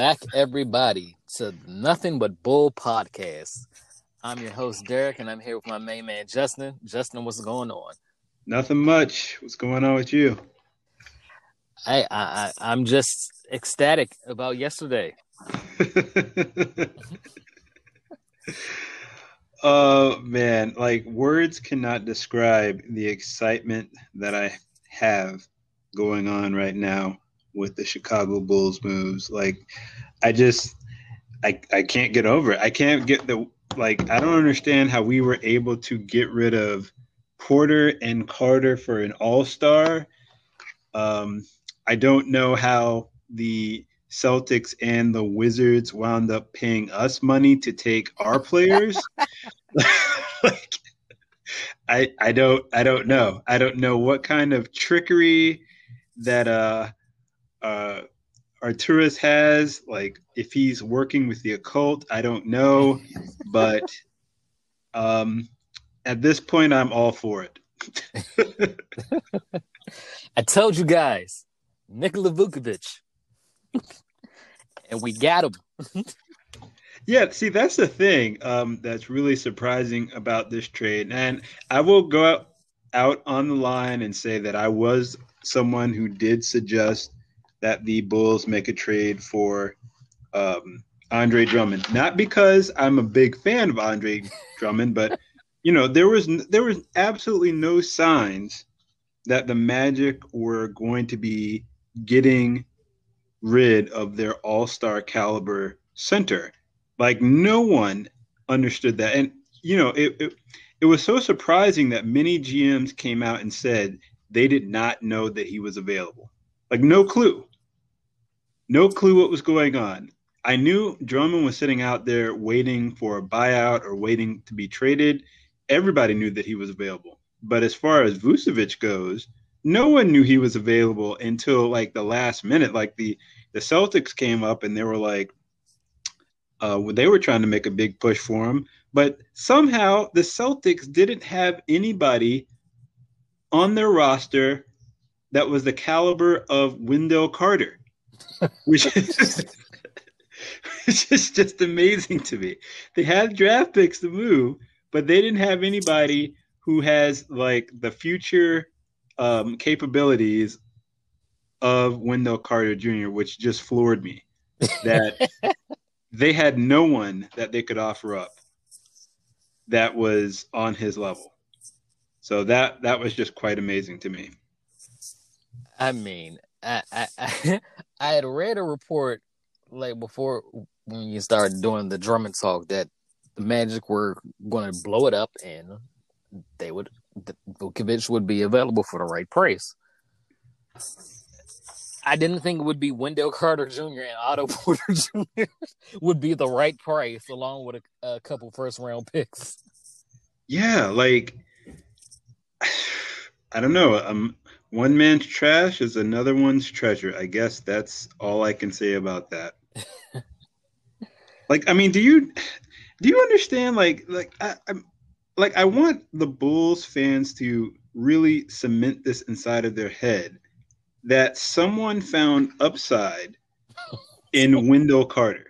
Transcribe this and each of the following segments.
back, everybody, to Nothing But Bull podcast. I'm your host, Derek, and I'm here with my main man, Justin. Justin, what's going on? Nothing much. What's going on with you? I, I, I am just ecstatic about yesterday. oh man, like words cannot describe the excitement that I have going on right now with the Chicago Bulls moves. Like I just I I can't get over it. I can't get the like I don't understand how we were able to get rid of Porter and Carter for an all-star. Um I don't know how the Celtics and the Wizards wound up paying us money to take our players. like, I I don't I don't know. I don't know what kind of trickery that uh uh Arturas has. Like if he's working with the occult, I don't know. But um at this point I'm all for it. I told you guys. Nikola Vucevic. and we got him. yeah, see, that's the thing um, that's really surprising about this trade. And I will go out, out on the line and say that I was someone who did suggest that the Bulls make a trade for um, Andre Drummond. Not because I'm a big fan of Andre Drummond, but you know there was there was absolutely no signs that the Magic were going to be getting rid of their all-star caliber center. Like no one understood that. And you know, it, it it was so surprising that many GMs came out and said they did not know that he was available. Like no clue. No clue what was going on. I knew Drummond was sitting out there waiting for a buyout or waiting to be traded. Everybody knew that he was available. But as far as Vucevic goes, no one knew he was available until like the last minute. Like the the Celtics came up and they were like, uh, they were trying to make a big push for him, but somehow the Celtics didn't have anybody on their roster that was the caliber of Wendell Carter, which is which is just amazing to me. They had draft picks to move, but they didn't have anybody who has like the future um, capabilities of Wendell Carter Jr., which just floored me. That they had no one that they could offer up that was on his level. So that that was just quite amazing to me. I mean, I I, I, had read a report like before when you started doing the Drummond talk that the Magic were going to blow it up and they would Vucevic would be available for the right price. I didn't think it would be Wendell Carter Jr. and Otto Porter Jr. would be the right price, along with a, a couple first round picks. Yeah, like I don't know. Um, one man's trash is another one's treasure. I guess that's all I can say about that. like, I mean, do you do you understand? Like, like I, I'm like I want the Bulls fans to really cement this inside of their head that someone found upside in Wendell Carter.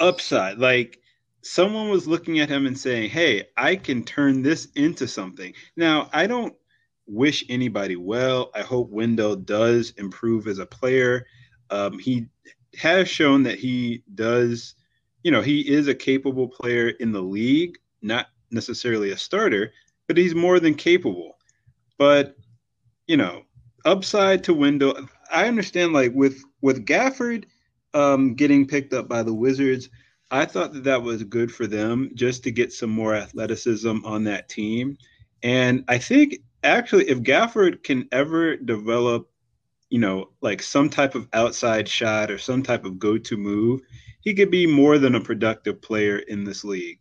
upside, like someone was looking at him and saying, "Hey, I can turn this into something." Now, I don't wish anybody well. I hope Wendell does improve as a player. Um, he has shown that he does, you know, he is a capable player in the league not necessarily a starter, but he's more than capable. But you know, upside to Wendell, I understand. Like with with Gafford um, getting picked up by the Wizards, I thought that that was good for them just to get some more athleticism on that team. And I think actually, if Gafford can ever develop, you know, like some type of outside shot or some type of go-to move, he could be more than a productive player in this league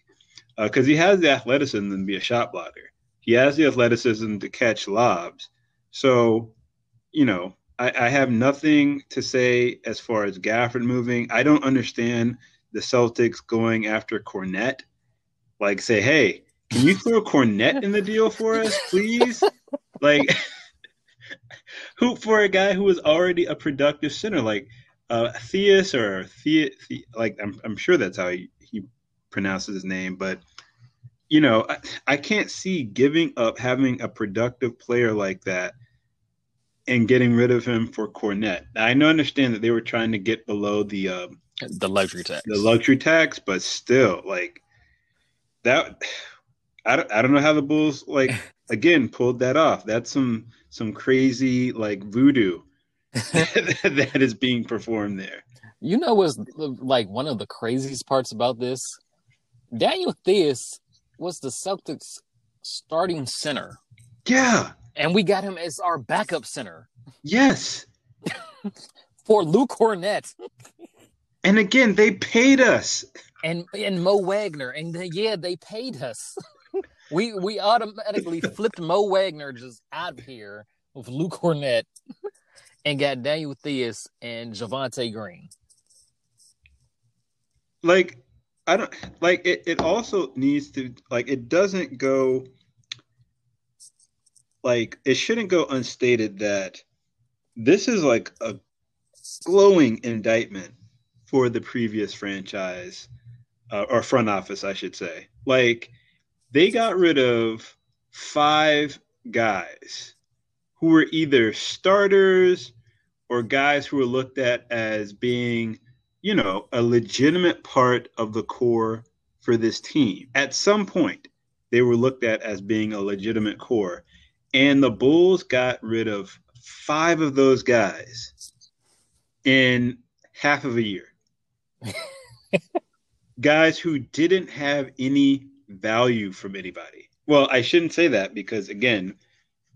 because uh, he has the athleticism to be a shot blocker. He has the athleticism to catch lobs. So, you know, I, I have nothing to say as far as Gafford moving. I don't understand the Celtics going after Kornet. Like, say, hey, can you throw Kornet in the deal for us, please? like, who for a guy who was already a productive center, like uh, Theis or the, the like I'm, I'm sure that's how he, he pronounces his name, but you know, I, I can't see giving up having a productive player like that and getting rid of him for Kornet. I know understand that they were trying to get below the uh, the luxury tax, the luxury tax, but still, like that. I don't, I don't know how the Bulls like again pulled that off. That's some some crazy like voodoo that is being performed there. You know what's like one of the craziest parts about this? Daniel Theis was the Celtics starting center. Yeah. And we got him as our backup center. Yes. For Luke Kornet. And again, they paid us. And and Mo Wagner. And they, yeah, they paid us. We we automatically flipped Mo Wagner just out of here with Luke Kornet and got Daniel Theis and Javonte Green. Like I don't like it. It also needs to like it doesn't go like it shouldn't go unstated that this is like a glowing indictment for the previous franchise uh, or front office, I should say. Like they got rid of five guys who were either starters or guys who were looked at as being, you know, a legitimate part of the core for this team. At some point, they were looked at as being a legitimate core. And the Bulls got rid of five of those guys in half of a year. guys who didn't have any value from anybody. Well, I shouldn't say that because, again,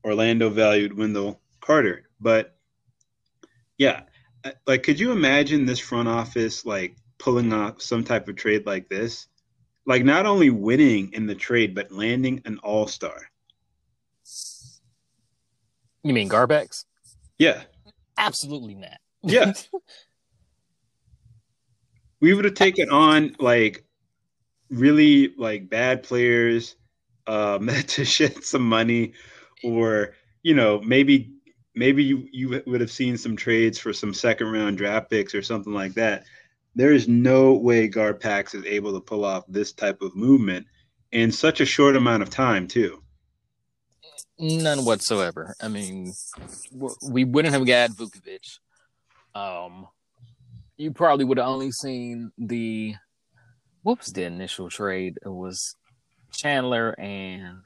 Orlando valued Wendell Carter. But yeah, uh, like, could you imagine this front office like pulling off some type of trade like this? Like, not only winning in the trade, but landing an all star. You mean Garpax? Yeah. Absolutely not. Yeah. we would have taken on like really like bad players um, to shed some money, or you know maybe maybe you you would have seen some trades for some second round draft picks or something like that. There is no way Garpax is able to pull off this type of movement in such a short amount of time, too. None whatsoever. I mean, we wouldn't have got Vucevic. Um, you probably would have only seen the what was the initial trade? It was Chandler and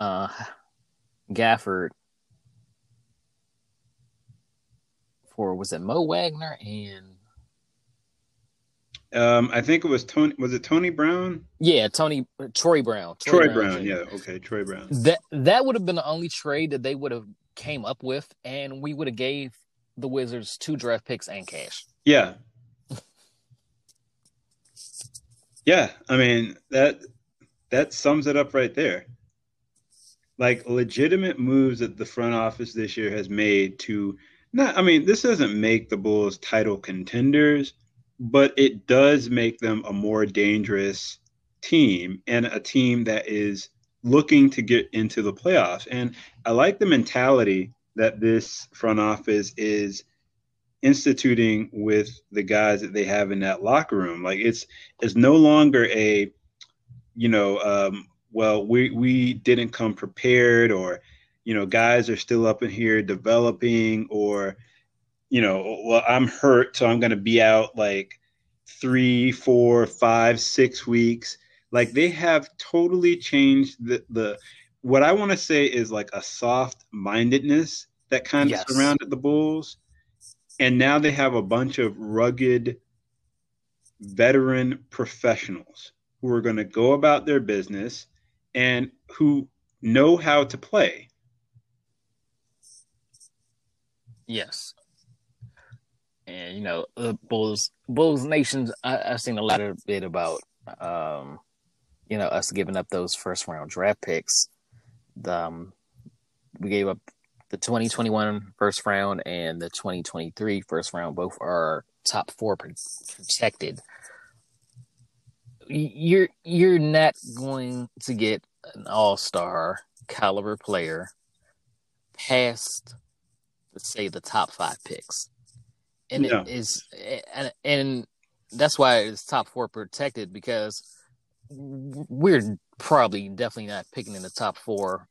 uh, Gafford for was it Mo Wagner and um, I think it was Tony. Was it Tony Brown? Yeah, Tony Troy Brown. Troy, Troy Brown. Brown yeah, okay, Troy Brown. That that would have been the only trade that they would have came up with, and we would have gave the Wizards two draft picks and cash. Yeah. Yeah, I mean that that sums it up right there. Like legitimate moves that the front office this year has made to not I mean, this doesn't make the Bulls title contenders, but it does make them a more dangerous team and a team that is looking to get into the playoffs. And I like the mentality that this front office is instituting with the guys that they have in that locker room. Like it's it's no longer a, you know, um, well we we didn't come prepared or, you know, guys are still up in here developing or, you know, well I'm hurt so I'm going to be out like three, four, five, six weeks. Like they have totally changed the the. What I want to say is like a soft mindedness that kind of yes. surrounded the Bulls and now they have a bunch of rugged veteran professionals who are going to go about their business and who know how to play. Yes. And you know, the Bulls Bulls Nations I, have seen a lot of bit about um, you know, us giving up those first round draft picks. The, um, we gave up the 2021 first round and the 2023 first round both are top four protected. You're you're not going to get an all star caliber player past let's say the top five picks, and it is and, and that's why it's top four protected because we're probably definitely not picking in the top four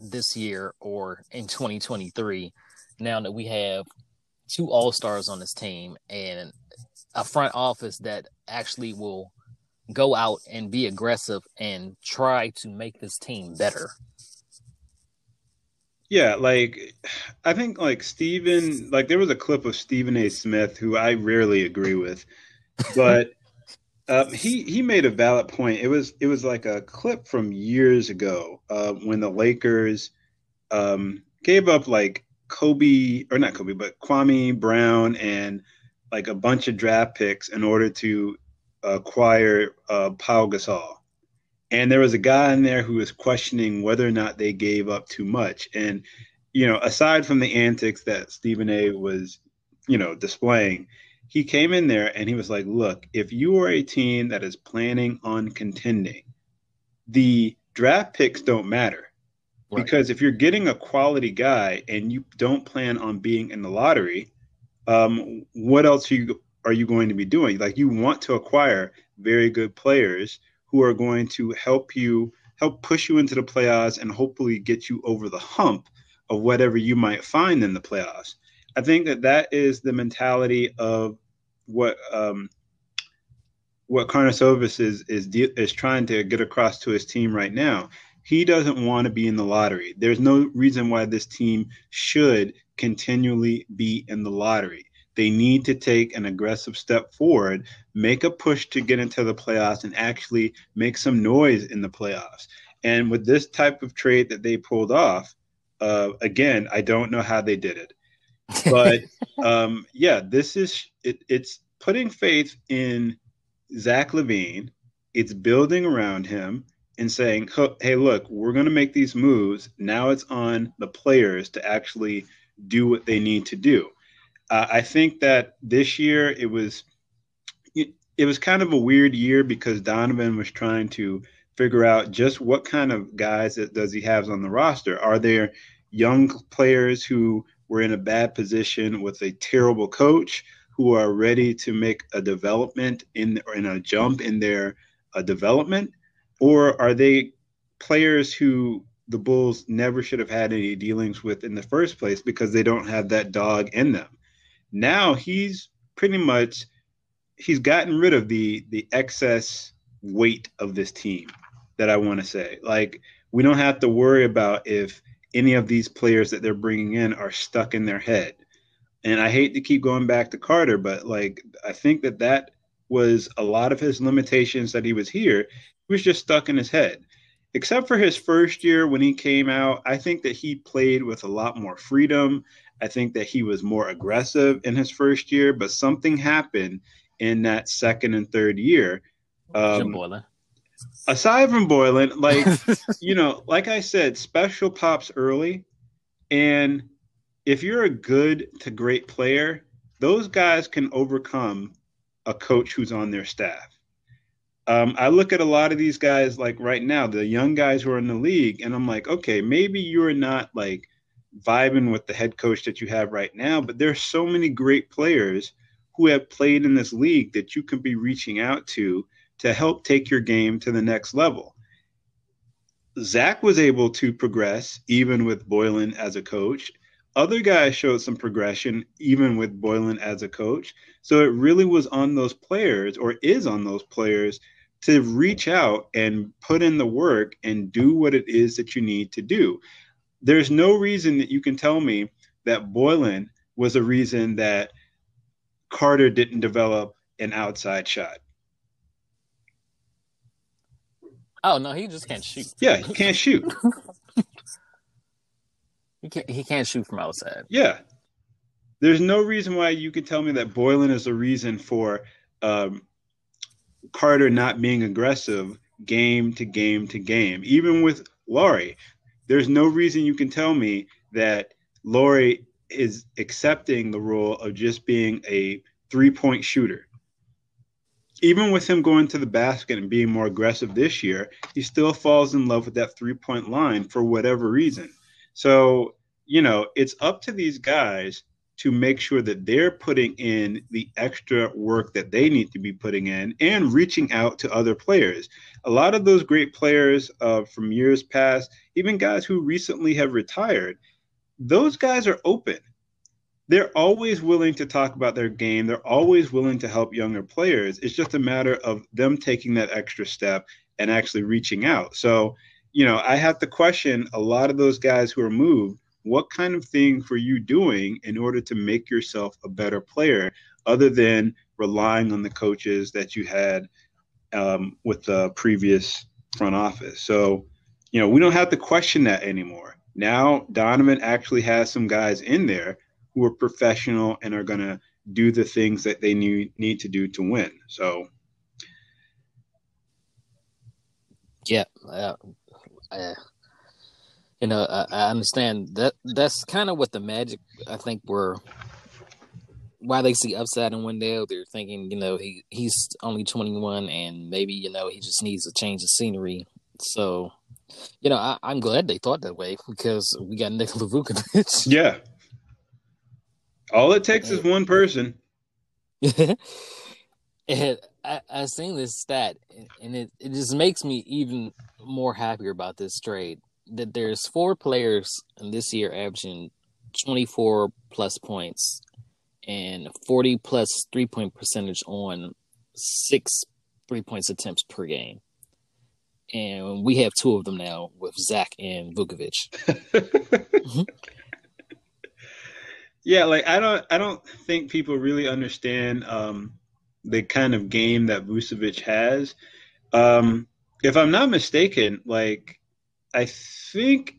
this year or in 2023 now that we have two all stars on this team and a front office that actually will go out and be aggressive and try to make this team better. Yeah, like I think like Stephen, like there was a clip of Stephen A. Smith who I rarely agree with, but um, he he made a valid point. It was it was like a clip from years ago uh, when the Lakers um, gave up like Kobe or not Kobe, but Kwame Brown and like a bunch of draft picks in order to acquire uh, Pau Gasol. And there was a guy in there who was questioning whether or not they gave up too much. And you know, aside from the antics that Stephen A. was, you know, displaying, he came in there and he was like, look, if you are a team that is planning on contending, the draft picks don't matter. Right. Because if you're getting a quality guy and you don't plan on being in the lottery, um, what else are you, are you going to be doing? Like you want to acquire very good players who are going to help you help push you into the playoffs and hopefully get you over the hump of whatever you might find in the playoffs. I think that that is the mentality of what um, what Karnisovas is is is trying to get across to his team right now. He doesn't want to be in the lottery. There's no reason why this team should continually be in the lottery. They need to take an aggressive step forward, make a push to get into the playoffs, and actually make some noise in the playoffs. And with this type of trade that they pulled off, uh, again, I don't know how they did it but um, yeah, this is it, it's putting faith in Zach LaVine. It's building around him and saying, "Hey, look, we're going to make these moves. Now it's on the players to actually do what they need to do." Uh, I think that this year it was it, it was kind of a weird year because Donovan was trying to figure out just what kind of guys that does he have on the roster. Are there young players who we're in a bad position with a terrible coach who are ready to make a development in or in a jump in their uh, development, or are they players who the Bulls never should have had any dealings with in the first place because they don't have that dog in them? Now he's pretty much he's gotten rid of the the excess weight of this team that I want to say. Like we don't have to worry about if any of these players that they're bringing in are stuck in their head. And I hate to keep going back to Carter, but like I think that that was a lot of his limitations that he was here. He was just stuck in his head. Except for his first year when he came out, I think that he played with a lot more freedom. I think that he was more aggressive in his first year, but something happened in that second and third year. Um, aside from Boylen, like you know, like I said, special pops early, and if you're a good to great player, those guys can overcome a coach who's on their staff. Um, I look at a lot of these guys like right now, the young guys who are in the league, and I'm like, okay, maybe you're not like vibing with the head coach that you have right now, but there's so many great players who have played in this league that you can be reaching out to to help take your game to the next level. Zach was able to progress even with Boylen as a coach. Other guys showed some progression even with Boylen as a coach. So it really was on those players, or is on those players, to reach out and put in the work and do what it is that you need to do. There's no reason that you can tell me that Boylen was a reason that Carter didn't develop an outside shot. Oh no, he just can't shoot. Yeah, he can't shoot. he can't. He can't shoot from outside. Yeah, there's no reason why you could tell me that Boylen is a reason for um, Carter not being aggressive game to game to game. Even with Lauri, there's no reason you can tell me that Lauri is accepting the role of just being a three point shooter. Even with him going to the basket and being more aggressive this year, he still falls in love with that three point line for whatever reason. So, you know, it's up to these guys to make sure that they're putting in the extra work that they need to be putting in and reaching out to other players. A lot of those great players uh, from years past, even guys who recently have retired, those guys are open. They're always willing to talk about their game. They're always willing to help younger players. It's just a matter of them taking that extra step and actually reaching out. So, you know, I have to question a lot of those guys who are moved. What kind of things were you doing in order to make yourself a better player other than relying on the coaches that you had um, with the previous front office? So, you know, we don't have to question that anymore. Now Donovan actually has some guys in there who are professional and are going to do the things that they need need to do to win. So, yeah, uh, uh, you know, I, I, understand that. That's kind of what the Magic, I think, were. Why they see upside in Wendell, they're thinking, you know, he he's only 21, and maybe you know he just needs a change of scenery. So you know, I, am glad they thought that way because we got Nikola Vucevic. Yeah. All it takes is one person. and I, I seen this stat, and it, it just makes me even more happier about this trade. That there's four players in this year averaging 24 plus points and 40 plus three point percentage on six three points attempts per game and we have two of them now with Zach and Vucevic. mm-hmm. Yeah, like I don't, I don't think people really understand um, the kind of game that Vucevic has. Um, if I'm not mistaken, like I think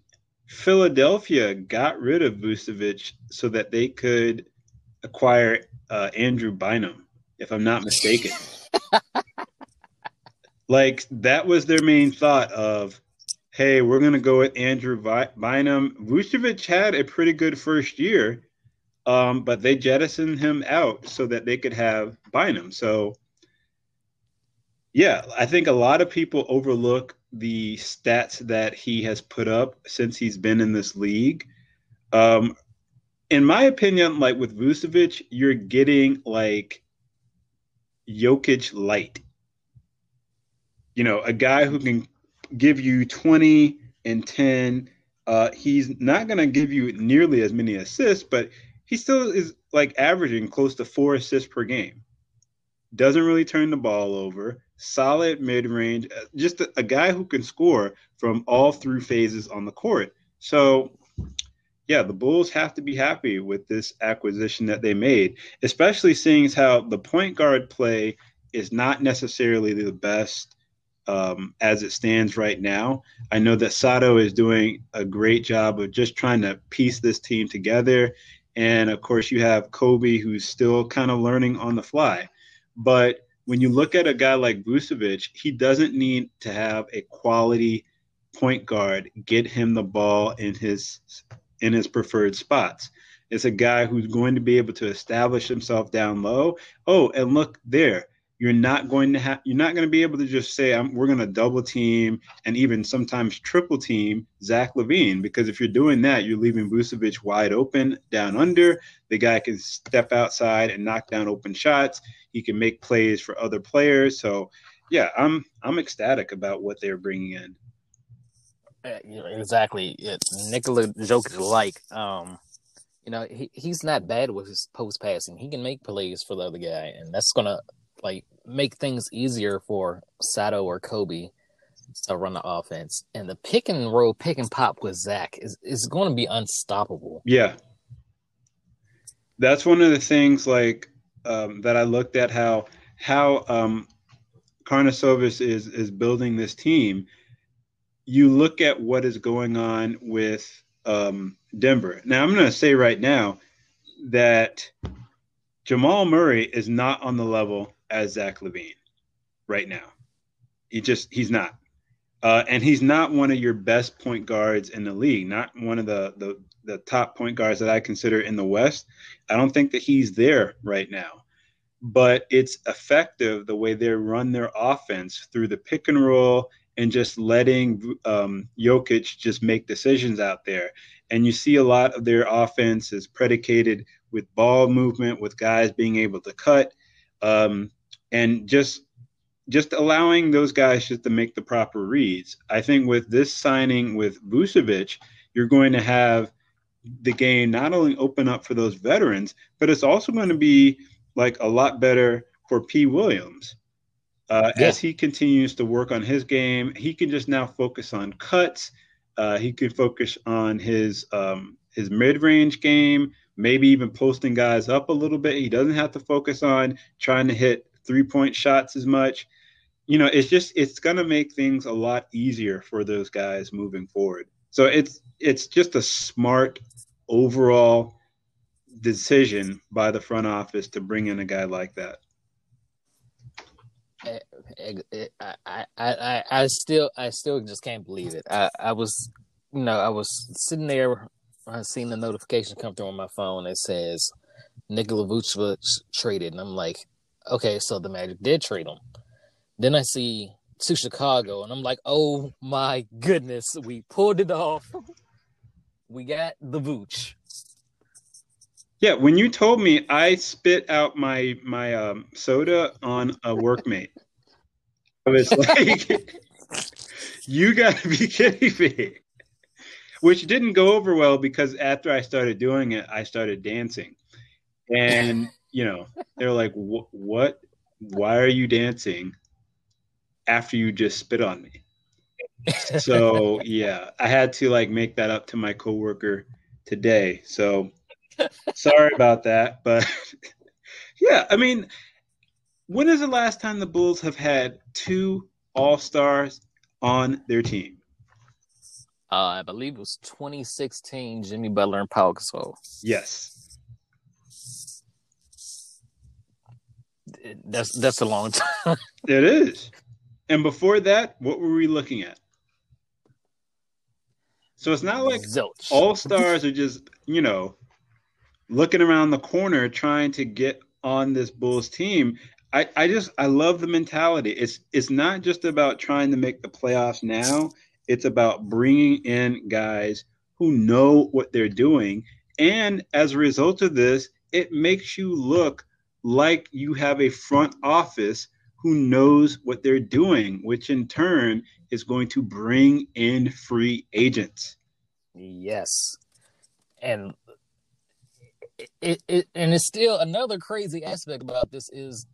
Philadelphia got rid of Vucevic so that they could acquire uh, Andrew Bynum. If I'm not mistaken. like that was their main thought of, hey, we're gonna go with Andrew Bynum. Vucevic had a pretty good first year, um, but they jettisoned him out so that they could have Bynum. So, yeah, I think a lot of people overlook the stats that he has put up since he's been in this league. Um, in my opinion, like with Vucevic, you're getting like Jokic light you know, a guy who can give you 20 and 10. Uh, he's not going to give you nearly as many assists, but he still is like averaging close to four assists per game. Doesn't really turn the ball over. Solid mid range. Uh, just a, a guy who can score from all three phases on the court. So, yeah, the Bulls have to be happy with this acquisition that they made, especially seeing as how the point guard play is not necessarily the best um, as it stands right now. I know that Sato is doing a great job of just trying to piece this team together. And of course, you have Coby, who's still kind of learning on the fly. But when you look at a guy like Vucevic, he doesn't need to have a quality point guard get him the ball in his in his preferred spots. It's a guy who's going to be able to establish himself down low. Oh, and look there you're not going to have you're not going to be able to just say we're going to double team and even sometimes triple team Zach LaVine because if you're doing that, you're leaving Vucevic wide open down under. The guy can step outside and knock down open shots. He can make plays for other players. So, yeah, I'm I'm ecstatic about what they're bringing in. Exactly, it's Nikola Jokic like. Um, you know, he, he's not bad with his post passing. He can make plays for the other guy, and that's gonna like make things easier for Sato or Coby to run the offense. And the pick and roll, pick and pop with Zach is, is going to be unstoppable. Yeah. That's one of the things like um, that I looked at how how um, is is building this team. You look at what is going on with um, Denver. Now I'm going to say right now that Jamal Murray is not on the level as Zach LaVine right now. He just he's not. Uh, and he's not one of your best point guards in the league, not one of the, the the top point guards that I consider in the West. I don't think that he's there right now, but it's effective the way they run their offense through the pick and roll and just letting um, Jokic just make decisions out there. And you see a lot of their offense is predicated with ball movement, with guys being able to cut, um, and just just allowing those guys just to make the proper reads. I think with this signing with Vucevic, you're going to have the game not only open up for those veterans, but it's also going to be like a lot better for P. Williams. Uh, yeah. As he continues to work on his game, he can just now focus on cuts. Uh, he can focus on his um, his mid range game, maybe even posting guys up a little bit. He doesn't have to focus on trying to hit three point shots as much you know, it's just it's gonna make things a lot easier for those guys moving forward. So it's it's just a smart overall decision by the front office to bring in a guy like that. Eh, eh, eh, I, I, I, I still I still just can't believe it. I, I was you know, I was sitting there I seen the notification come through on my phone that says Nikola Vucevic traded and I'm like, okay, so the Magic did trade him. Then I see to Chicago, and I'm like, oh my goodness, we pulled it off. we got the Vooch. Yeah, when you told me, I spit out my my um, soda on a workmate. I was like, "You got to be kidding me!" Which didn't go over well because after I started doing it, I started dancing, and you know they're like, "What? Why are you dancing?" after you just spit on me. so yeah, I had to like make that up to my coworker today. So sorry about that, but yeah, I mean, when is the last time the Bulls have had two All Stars on their team? Uh, I believe it was 2016. Jimmy Butler and Paul Gasol. Yes. That's that's a long time. it is. And before that, what were we looking at? So it's not like Zilch. all stars are just, you know, looking around the corner trying to get on this Bulls team. I, I just I love the mentality. It's it's not just about trying to make the playoffs now. It's about bringing in guys who know what they're doing, and as a result of this, it makes you look like you have a front office who knows what they're doing, which in turn is going to bring in free agents. Yes. And it, it and it's still another crazy aspect about this is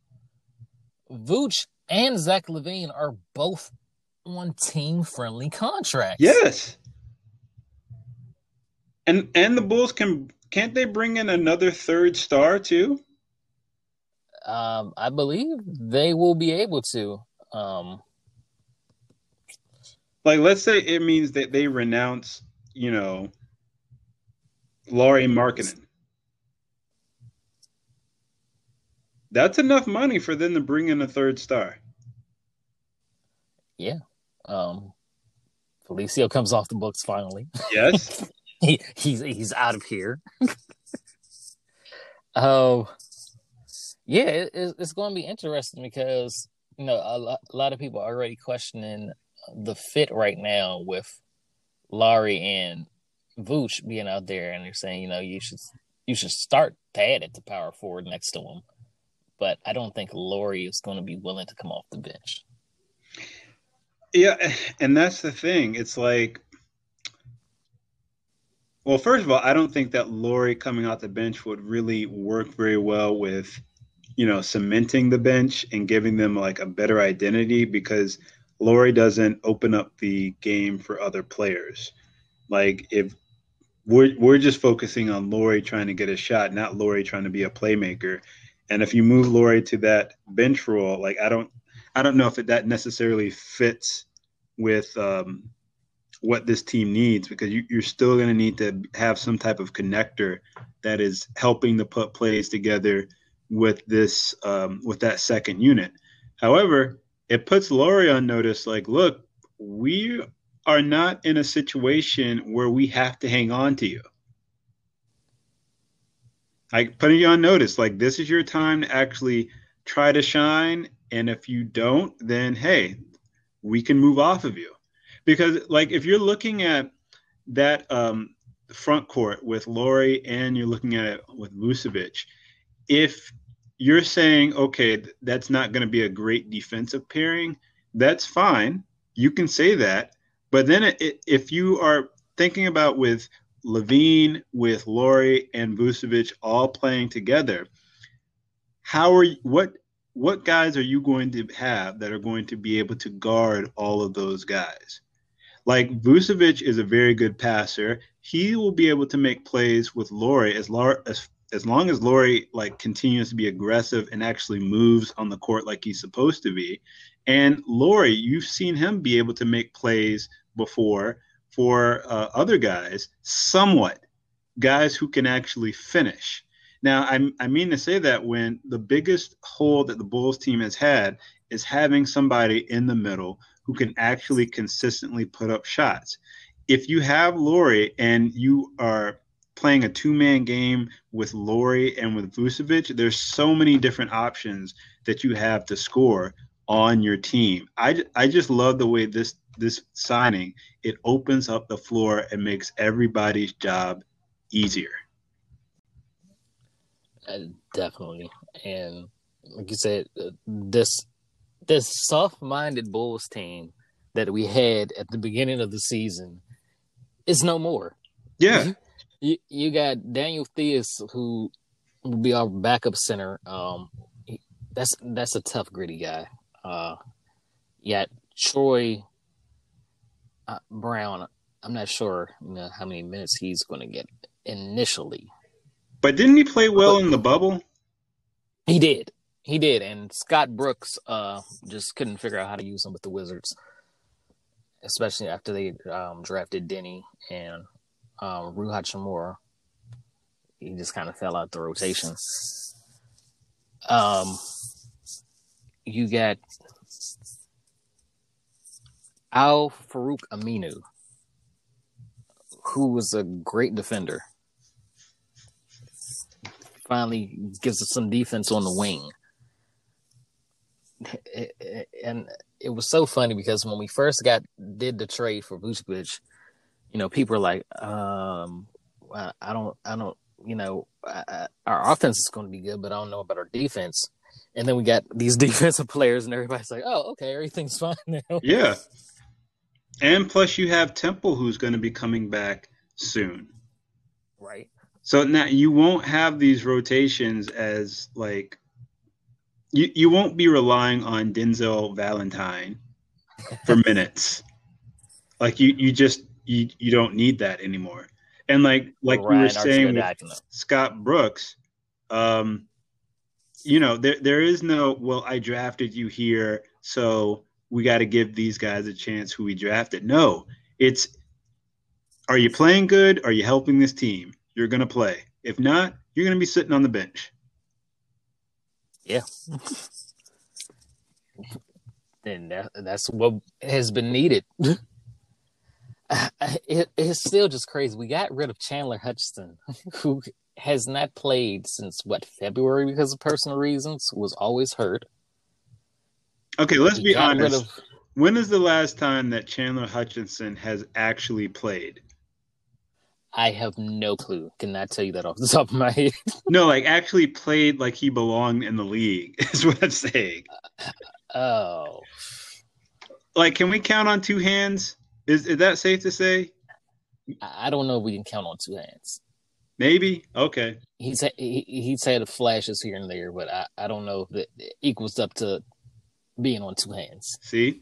Vooch and Zach LaVine are both on team friendly contracts. Yes. And and the Bulls can can't they bring in another third star too? Um, I believe they will be able to. Um, like, let's say it means that they renounce, you know, Lauri Markkanen. That's enough money for them to bring in a third star. Yeah. Um, Felicio comes off the books finally. Yes. he, he's he's out of here. oh, yeah, it, it's going to be interesting because you know a lot, a lot of people are already questioning the fit right now with Lauri and Vooch being out there, and they're saying you know you should you should start Thad at the power forward next to him, but I don't think Lauri is going to be willing to come off the bench. Yeah, and that's the thing. It's like, well, first of all, I don't think that Lauri coming off the bench would really work very well with you know, cementing the bench and giving them like a better identity because Lauri doesn't open up the game for other players. Like if we're we're just focusing on Lauri trying to get a shot, not Lauri trying to be a playmaker. And if you move Lauri to that bench role, like I don't I don't know if it, that necessarily fits with um, what this team needs because you, are still going to need to have some type of connector that is helping to put plays together with this um, with that second unit. However, it puts Lauri on notice. Like, look, we are not in a situation where we have to hang on to you. I putting you on notice. Like this is your time to actually try to shine, and if you don't, then hey, we can move off of you. Because like if you're looking at that um, front court with Lauri and you're looking at it with Vucevic, if you're saying okay, that's not going to be a great defensive pairing, that's fine. You can say that, but then it, if you are thinking about with LaVine, with Lauri and Vucevic all playing together, how are you, what what guys are you going to have that are going to be able to guard all of those guys? Like Vucevic is a very good passer. He will be able to make plays with Lauri as as as long as Lauri like continues to be aggressive and actually moves on the court like he's supposed to be. And Lauri, you've seen him be able to make plays before for uh, other guys, somewhat guys who can actually finish. Now, I, I mean to say that when the biggest hole that the Bulls team has had is having somebody in the middle who can actually consistently put up shots. If you have Lauri and you are playing a two man game with Lauri and with Vucevic, there's so many different options that you have to score on your team. I, I just love the way this this signing it opens up the floor and makes everybody's job easier. Uh, definitely, and like you said, uh, this this soft-minded Bulls team that we had at the beginning of the season is no more. Yeah, you, you got Daniel Theis who will be our backup center. Um, that's that's a tough, gritty guy. Uh, yet Troy uh, Brown, I'm not sure you know, how many minutes he's going to get initially. But didn't he play well but, in the bubble? He did. He did. And Scott Brooks uh, just couldn't figure out how to use him with the Wizards, especially after they um, drafted Deni and um, Rui Hachimura. He just kind of fell out the rotation. Um, you got Al Farouq Aminu, who was a great defender, finally gives us some defense on the wing. And it was so funny because when we first got did the trade for Vucevic, you know, people are like, um, I don't, I don't, you know, I, our offense is going to be good, but I don't know about our defense and then we got these defensive players, and everybody's like, "Oh, okay, everything's fine now." Yeah, and plus you have Temple, who's going to be coming back soon, right? So now you won't have these rotations as like you you won't be relying on Denzel Valentine for minutes. Like you you just you you don't need that anymore. And like like we were saying with Scott Brooks, um, you know, there there is no well, I drafted you here, so we got to give these guys a chance who we drafted. No, it's are you playing good? Are you helping this team? You're gonna play. If not, you're gonna be sitting on the bench. Yeah. and, that, that's what has been needed. it, it's still just crazy. We got rid of Chandler Hutchinson, who has not played since what February because of personal reasons. Was always hurt. Okay, let's he be honest. Of... When is the last time that Chandler Hutchinson has actually played? I have no clue. Cannot tell you that off the top of my head. no, like actually played like he belonged in the league is what I'm saying. Uh, oh. Like, can we count on two hands? Is is that safe to say? I don't know if we can count on two hands. Maybe okay. He's he, he's had flashes here and there, but I, I don't know if it equals up to being on two hands. See,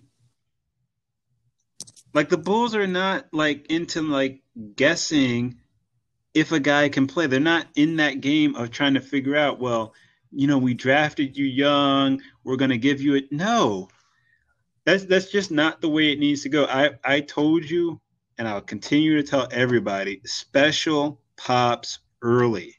like the Bulls are not like into like guessing if a guy can play. They're not in that game of trying to figure out. Well, you know, we drafted you young. We're gonna give you it. No, that's that's just not the way it needs to go. I I told you, and I'll continue to tell everybody: special pops early.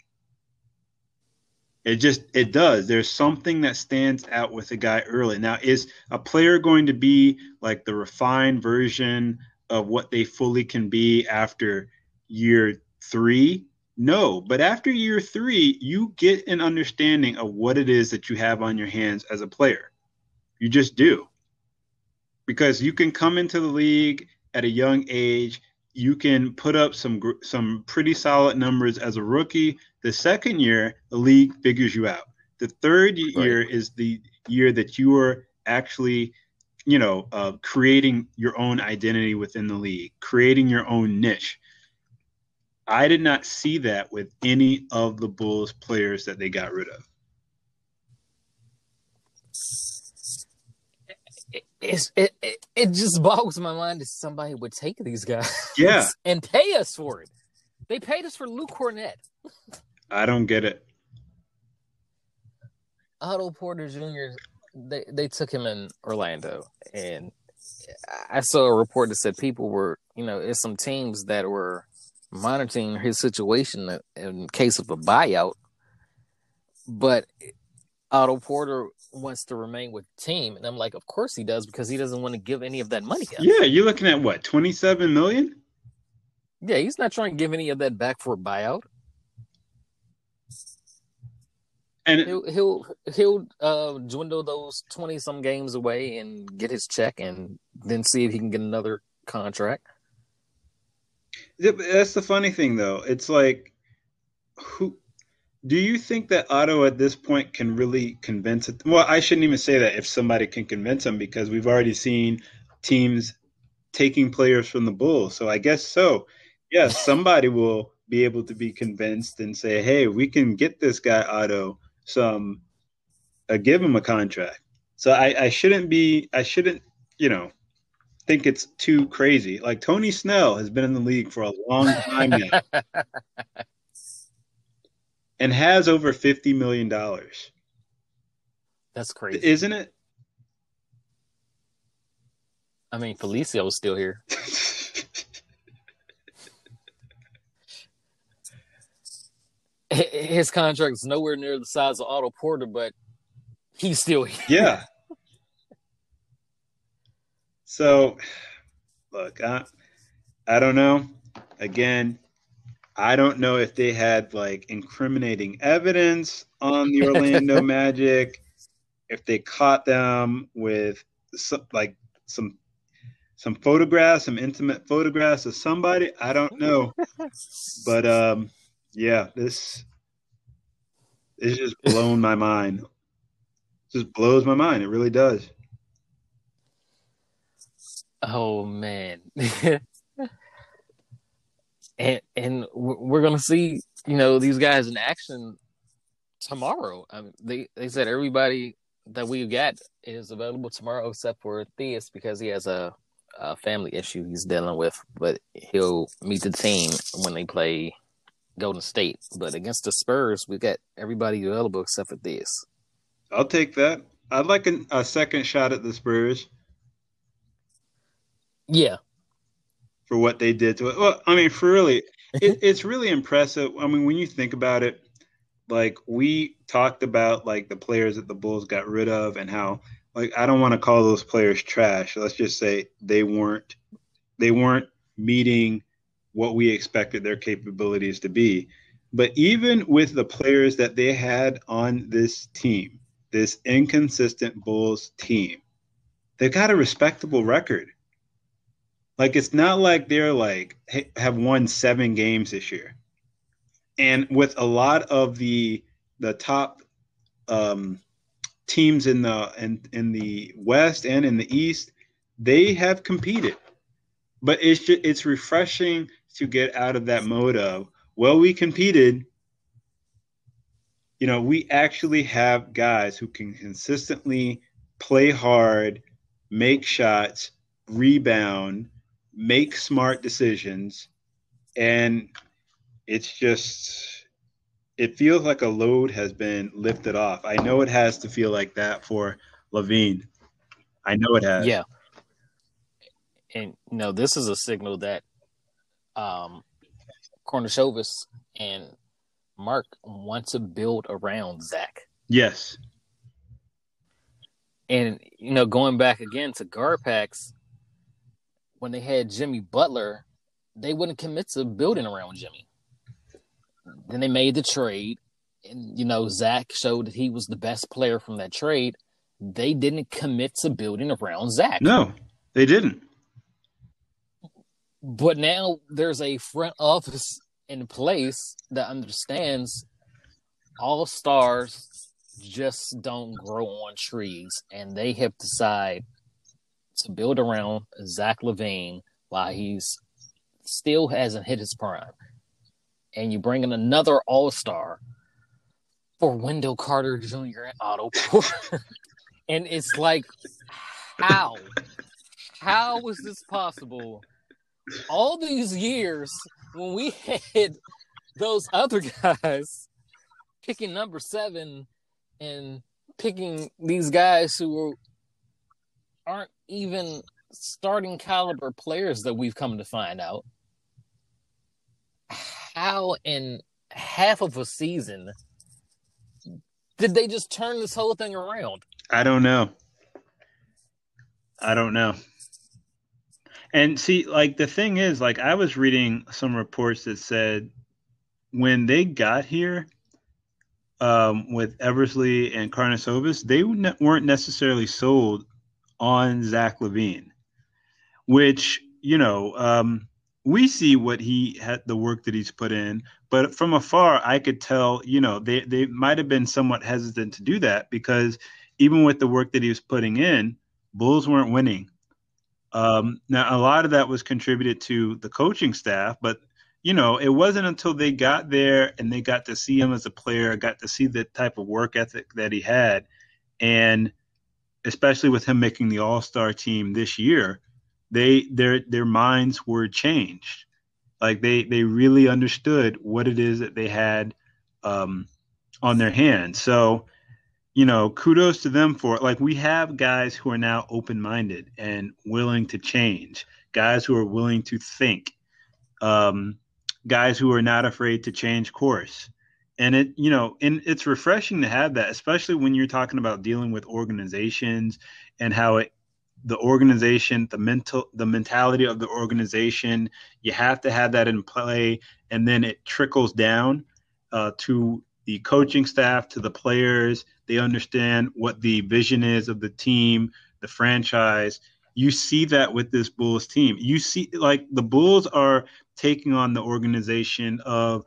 It just it does. There's something that stands out with a guy early. Now, is a player going to be like the refined version of what they fully can be after year three? No, but after year three, you get an understanding of what it is that you have on your hands as a player. You just do. Because you can come into the league at a young age, you can put up some some pretty solid numbers as a rookie. The second year, the league figures you out. The third year right. is the year that you are actually, you know, uh, creating your own identity within the league, creating your own niche. I did not see that with any of the Bulls players that they got rid of. It, it, it, it just boggles my mind that somebody would take these guys yeah. and pay us for it. They paid us for Luke Kornet. I don't get it. Otto Porter Jr. They they took him in Orlando, and I saw a report that said people were, you know, it's some teams that were monitoring his situation in case of a buyout. But Otto Porter wants to remain with the team, and I'm like, of course he does because he doesn't want to give any of that money. Up. Yeah, you're looking at what 27 million. Yeah, he's not trying to give any of that back for a buyout. And he'll he'll, he'll uh, dwindle those twenty some games away and get his check, and then see if he can get another contract. That's the funny thing, though. It's like, who do you think that Otto at this point can really convince it? Well, I shouldn't even say that if somebody can convince him because we've already seen teams taking players from the Bulls. So I guess so. Yes, somebody will be able to be convinced and say, "Hey, we can get this guy Otto some uh, give him a contract. So I, I shouldn't be I shouldn't you know think it's too crazy. Like Tony Snell has been in the league for a long time now. and has over fifty million dollars. That's crazy, isn't it? I mean, Felicio was still here. his contract is nowhere near the size of Otto Porter, but he's still here. Yeah. So, look, I, I don't know. Again, I don't know if they had like incriminating evidence on the Orlando Magic, if they caught them with some, like some some photographs, some intimate photographs of somebody. I don't know, but um, yeah, this is just blown my mind. It just blows my mind. It really does. Oh man. and and we're gonna see, you know, these guys in action tomorrow. I mean, they they said everybody that we've got is available tomorrow except for Theis because he has a, a family issue he's dealing with, but he'll meet the team when they play Golden State. But against the Spurs, we got everybody available except for this. I'll take that. I'd like a, a second shot at the Spurs. Yeah. For what they did to it. Well, I mean, for really, it, it's really impressive. I mean, when you think about it, like we talked about, like the players that the Bulls got rid of, and how, like, I don't want to call those players trash. Let's just say they weren't, they weren't meeting what we expected their capabilities to be. But even with the players that they had on this team, this inconsistent Bulls team, they got a respectable record. Like it's not like they're like have won seven games this year, and with a lot of the the top um, teams in the in, in the West and in the East, they have competed. But it's just, it's refreshing to get out of that mode of, well, we competed. You know, we actually have guys who can consistently play hard, make shots, rebound, make smart decisions. And it's just, it feels like a load has been lifted off. I know it has to feel like that for LaVine. I know it has. Yeah. And you know, this is a signal that um, Karnisovas and Marc want to build around Zach. Yes. And you know, going back again to Garpax, when they had Jimmy Butler, they wouldn't commit to building around Jimmy. then they made the trade, and you know Zach showed that he was the best player from that trade. They didn't commit to building around Zach. No, they didn't. But now there's a front office in place that understands all stars just don't grow on trees, and they have decided to build around Zach LaVine while he's still hasn't hit his prime. And you bring in another all star for Wendell Carter Jr. and Otto Porter. and it's like, how? How was this possible? All these years when we had those other guys picking number seven and picking these guys who aren't even starting caliber players that we've come to find out. How in half of a season did they just turn this whole thing around? I don't know. I don't know. And see, like the thing is, like I was reading some reports that said when they got here um, with Eversley and Karnisovas, they weren't necessarily sold on Zach LaVine, which you know um, we see what he had the work that he's put in, but from afar I could tell you know they they might have been somewhat hesitant to do that because even with the work that he was putting in, Bulls weren't winning. Um, now, a lot of that was contributed to the coaching staff, but you know, it wasn't until they got there and they got to see him as a player, got to see the type of work ethic that he had, and especially with him making the All Star team this year, they their their minds were changed. Like they they really understood what it is that they had um, on their hands. So you know, kudos to them for it. Like we have guys who are now open minded and willing to change, guys who are willing to think, um, guys who are not afraid to change course. And it, you know, and it's refreshing to have that, especially when you're talking about dealing with organizations and how it, the organization, the mental, the mentality of the organization, you have to have that in play, and then it trickles down uh, to the coaching staff, to the players, they understand what the vision is of the team, the franchise. You see that with this Bulls team. You see, like, the Bulls are taking on the organization of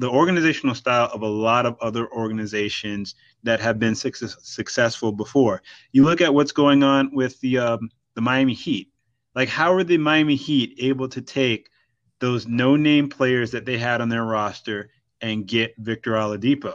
the organizational style of a lot of other organizations that have been success, successful before. You look at what's going on with the um, the Miami Heat. Like, how are the Miami Heat able to take those no-name players that they had on their roster and get Victor Oladipo?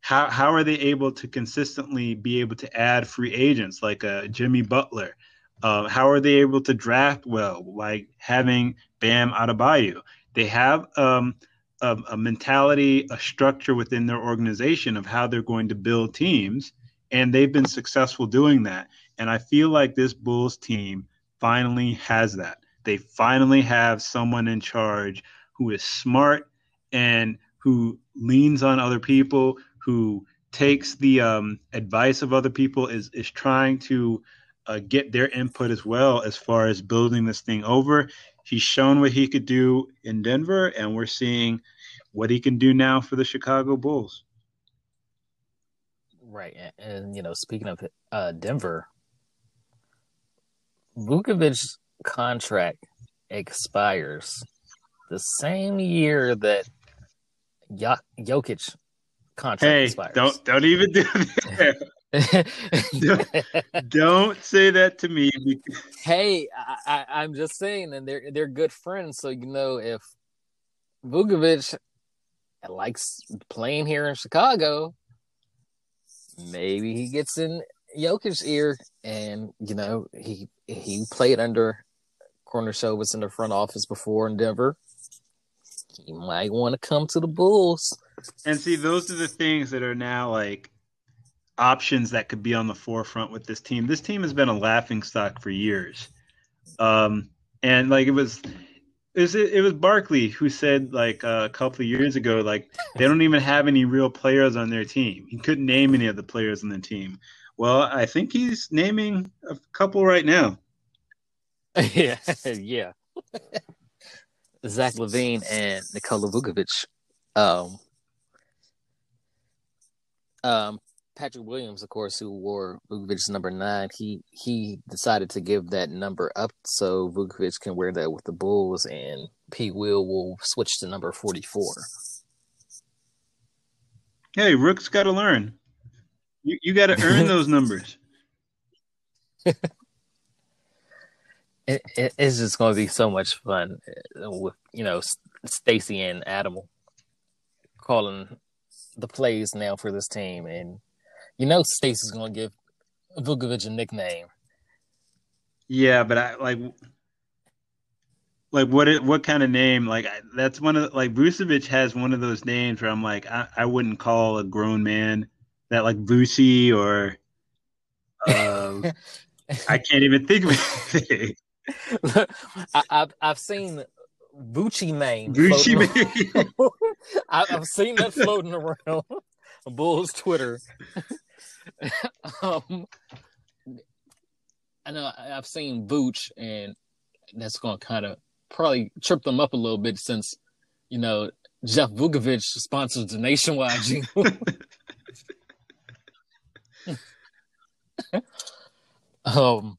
how how are they able to consistently be able to add free agents like uh, Jimmy Butler? Uh, how are they able to draft well, like having Bam Adebayo? They have um, a, a, mentality, a structure within their organization of how they're going to build teams, and they've been successful doing that. And I feel like this Bulls team finally has that. They finally have someone in charge who is smart and who leans on other people, who takes the um, advice of other people is is trying to uh, get their input as well as far as building this thing over. He's shown what he could do in Denver, and we're seeing what he can do now for the Chicago Bulls. Right, and you know, speaking of uh, Denver, Vucevic's contract expires the same year that Jokic contract hey, expires. Don't don't even do that. don't, say that to me. Hey, I, I, am just saying, and they're they're good friends. So you know, if Vucevic likes playing here in Chicago, maybe he gets in Jokic's ear, and you know, he he played under Karnisovas was in the front office before in Denver. He might want to come to the Bulls. And see, those are the things that are now like options that could be on the forefront with this team. This team has been a laughing stock for years. Um, and like it was it was, it was Barkley who said like uh, a couple of years ago, like they don't even have any real players on their team. He couldn't name any of the players on the team. Well, I think he's naming a couple right now. yeah, yeah. Zach LaVine and Nikola Vucevic. Um, um, Patrick Williams, of course, who wore Vucevic's number nine, he he decided to give that number up so Vucevic can wear that with the Bulls, and P. Will will switch to number forty four. Hey, Rook's got to learn. You you got to earn those numbers. it, it, it's just going to be so much fun uh, with you know Stacy and Adam calling the plays now for this team, and you know Stacy's to give Vucevic a nickname. Yeah, but I like like what it, what kind of name? Like that's one of like Vucevic has one of those names where I'm like I, I wouldn't call a grown man that like Vucey or uh, I can't even think of anything. I, have I've seen Vucci Mane. Vucci Mane. I, have seen that floating around Bulls Twitter. um, I know I've seen Vooch, and that's going to kind of probably trip them up a little bit since you know Jeff Vukovic sponsors the nationwide jingle. um,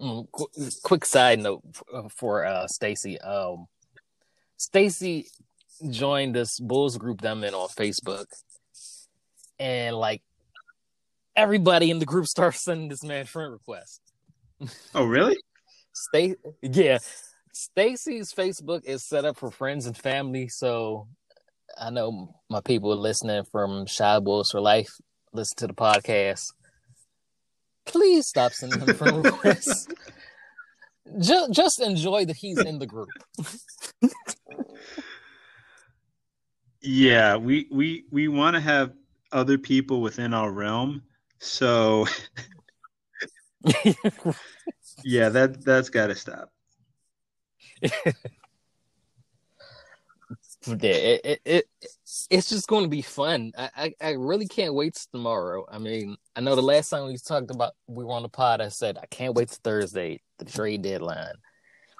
mm, qu- quick side note for uh, Stacy. Um, Stacy joined this Bulls group that I'm in on Facebook, and like everybody in the group starts sending this man friend requests. Oh, really? Stay, yeah. Stacy's Facebook is set up for friends and family, so I know my people listening from Chi Bulls for Life listen to the podcast. Please stop sending him friend requests. just, just enjoy that he's in the group. yeah, we we we want to have other people within our realm, so yeah, that that's got to stop. yeah, it, it, it, it's just going to be fun. I, I, I really can't wait to tomorrow. I mean, I know the last time we talked about we were on the pod, I said I can't wait to Thursday, the trade deadline.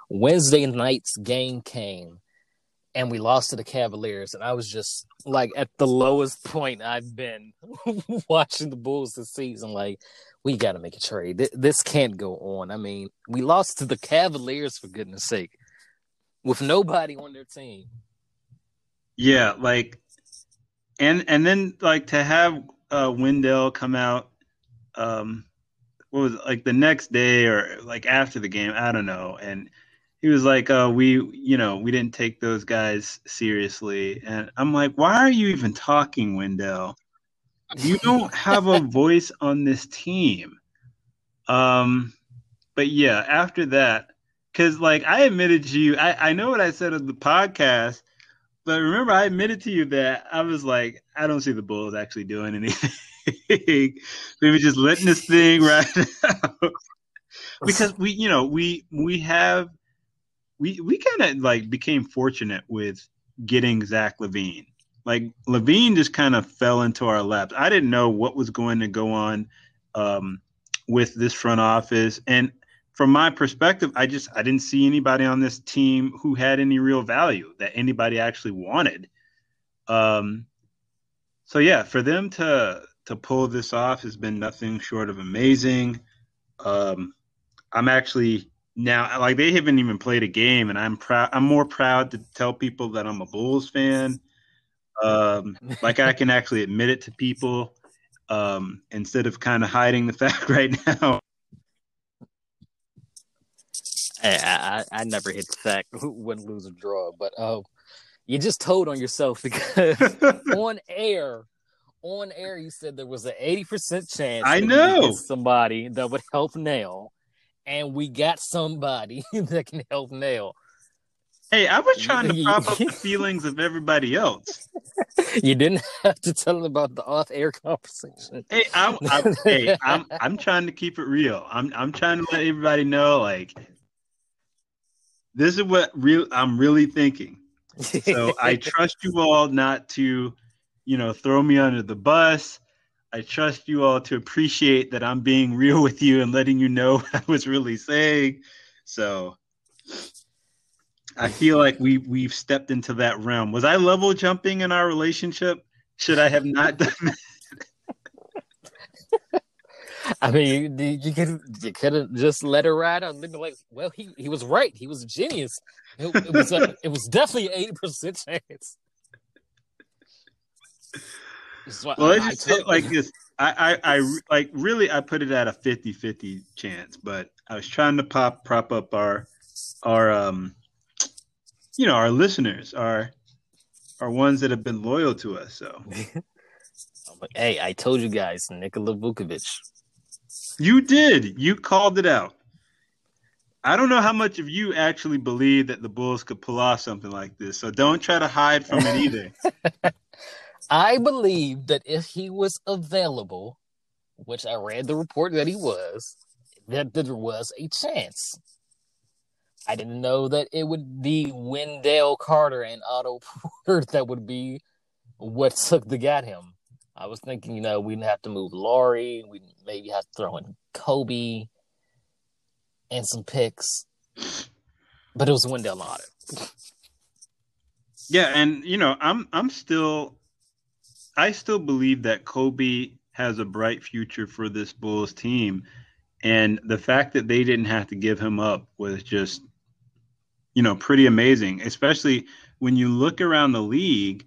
Wednesday night's game came, and we lost to the Cavaliers, and I was just like at the lowest point I've been watching the Bulls this season. Like, we got to make a trade. This can't go on. I mean, we lost to the Cavaliers for goodness sake with nobody on their team. Yeah, like, and and then like to have uh, Wendell come out, um, what was it, like the next day or like after the game, I don't know, and he was like, "Uh, we, you know, we didn't take those guys seriously," and I'm like, "Why are you even talking, Wendell? You don't have a voice on this team." Um, but yeah, after that, because like I admitted to you, I, I know what I said on the podcast, but remember I admitted to you that I was like, I don't see the Bulls actually doing anything. Maybe just letting this thing right out. because we, you know, we we have we we kind of like became fortunate with getting Zach LaVine. Like LaVine just kind of fell into our laps. I didn't know what was going to go on um, with this front office, and from my perspective, I just I didn't see anybody on this team who had any real value that anybody actually wanted. Um, so yeah, for them to to pull this off has been nothing short of amazing. Um, I'm actually now like they haven't even played a game, and I'm proud. I'm more proud to tell people that I'm a Bulls fan. Um, like I can actually admit it to people um, instead of kind of hiding the fact right now. I, I, I never hit the fact win, lose, or draw, but uh, you just told on yourself because on air, on air, you said there was an eighty percent chance. I know somebody that would help Nail, and we got somebody that can help Nail. Hey, I was trying to prop up the feelings of everybody else. You didn't have to tell them about the off-air conversation. Hey, I'm, I'm hey, I'm, I'm trying to keep it real. I'm, I'm trying to let everybody know, like, this is what real I'm really thinking. So I trust you all not to, you know, throw me under the bus. I trust you all to appreciate that I'm being real with you and letting you know what I was really saying. So I feel like we we've stepped into that realm. Was I level jumping in our relationship? Should I have not done that? I mean, you, you could you could have just let her ride on. Like, well, he he was right. He was a genius. It, it was a, it was definitely eighty percent chance. Well, I just I like this. I, I, I like really I put it at a 50-50 chance, but I was trying to pop prop up our our um you know our listeners, our our ones that have been loyal to us. So hey, I told you guys, Nikola Vucevic. You did. You called it out. I don't know how much of you actually believe that the Bulls could pull off something like this. So don't try to hide from it either. I believe that if he was available, which I read the report that he was, that there was a chance. I didn't know that it would be Wendell Carter and Otto Porter that would be what took to get him. I was thinking, you know, we'd have to move Lauri, we'd maybe have to throw in Coby and some picks. But it was Wendell Otto. yeah, and you know, I'm I'm still I still believe that Coby has a bright future for this Bulls team. And the fact that they didn't have to give him up was just, you know, pretty amazing, especially when you look around the league.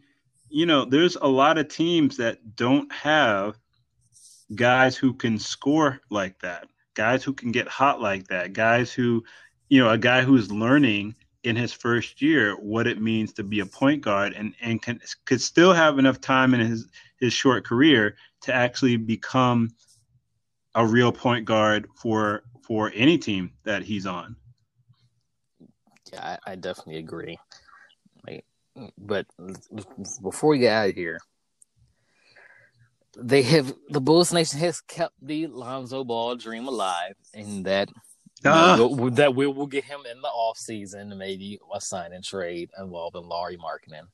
You know, there's a lot of teams that don't have guys who can score like that, guys who can get hot like that, guys who, you know, a guy who's learning in his first year what it means to be a point guard and and can, could still have enough time in his his short career to actually become a real point guard for for any team that he's on. Yeah, I, I definitely agree. But before we get out of here, they have the Bulls Nation has kept the Lonzo Ball dream alive, and that uh, we'll, that we will get him in the off season, maybe a sign and trade involving Lauri Markkanen.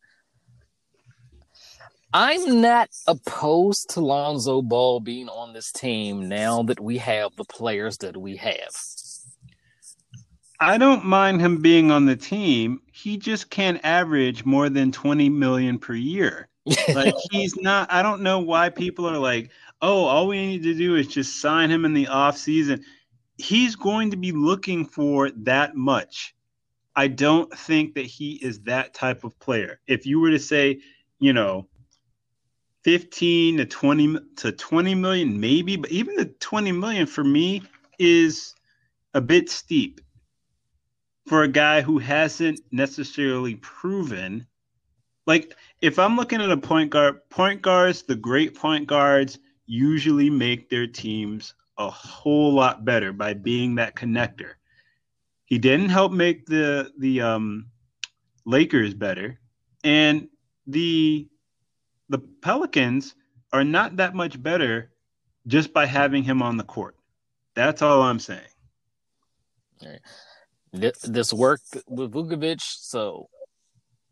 I'm not opposed to Lonzo Ball being on this team now that we have the players that we have. I don't mind him being on the team. He just can't average more than 20 million per year. like he's not I don't know why people are like, "Oh, all we need to do is just sign him in the off season." He's going to be looking for that much. I don't think that he is that type of player. If you were to say, you know, 15 to 20 to 20 million maybe, but even the 20 million for me is a bit steep for a guy who hasn't necessarily proven like if I'm looking at a point guard, point guards, the great point guards usually make their teams a whole lot better by being that connector. He didn't help make the the um, Lakers better, and the the Pelicans are not that much better just by having him on the court. That's all I'm saying. This worked with Vucevic, so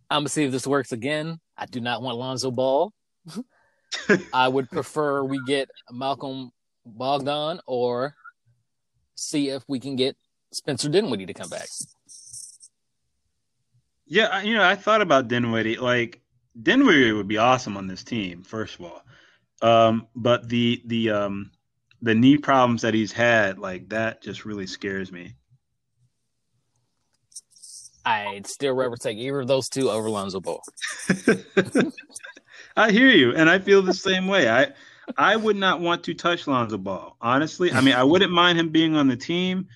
I'm gonna see if this works again. I do not want Lonzo Ball. I would prefer we get Malcolm Brogdon or see if we can get Spencer Dinwiddie to come back. Yeah, you know, I thought about Dinwiddie. Like Dinwiddie would be awesome on this team, first of all. Um, but the the um the knee problems that he's had, like that, just really scares me. I'd still rather take either of those two over Lonzo Ball. I hear you, and I feel the same way. I I would not want to touch Lonzo Ball, honestly. I mean, I wouldn't mind him being on the team,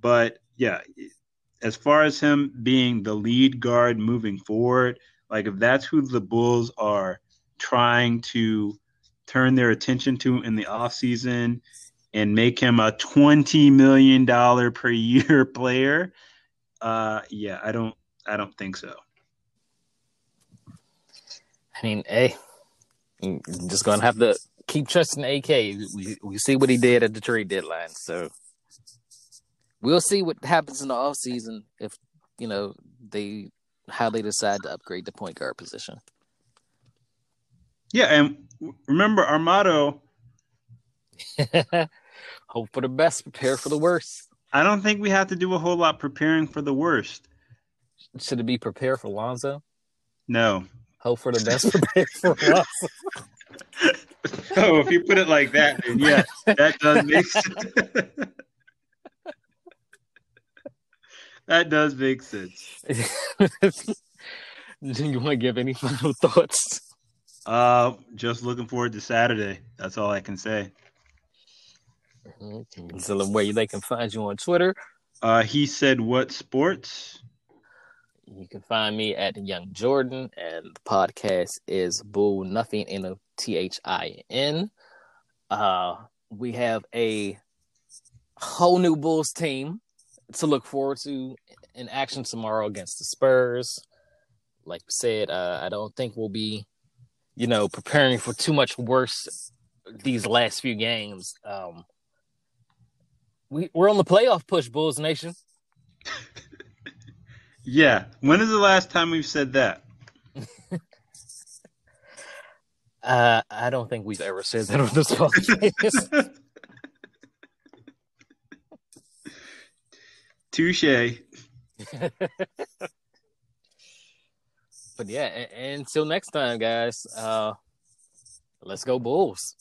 but yeah, as far as him being the lead guard moving forward, like if that's who the Bulls are trying to turn their attention to in the offseason and make him a $20 million per year player, uh, yeah, I don't, I don't think so. I mean, hey, just gonna have to keep trusting AK. We we see what he did at the trade deadline, so we'll see what happens in the off season if you know they how they decide to upgrade the point guard position. Yeah, and remember our motto: hope for the best, prepare for the worst. I don't think we have to do a whole lot preparing for the worst. should it be prepare for Lonzo? No. Hope for the best, prepare for Lonzo. Oh, if you put it like that, then yeah, that does make sense. that does make sense. Do you want to give any final thoughts? Uh, just looking forward to Saturday. That's all I can say. So the way they can find you on Twitter. Uh, he said what sports? You can find me at Young Jordan, and the podcast is Bull Nothing in a T H I N. Uh, we have a whole new Bulls team to look forward to in action tomorrow against the Spurs. Like we said, uh, I don't think we'll be, you know, preparing for too much worse these last few games. Um, we we're on the playoff push, Bulls Nation. yeah. When is the last time we've said that? uh, I don't think we've ever said that on this podcast. Touche. but yeah, and, until next time, guys. Uh, let's go Bulls.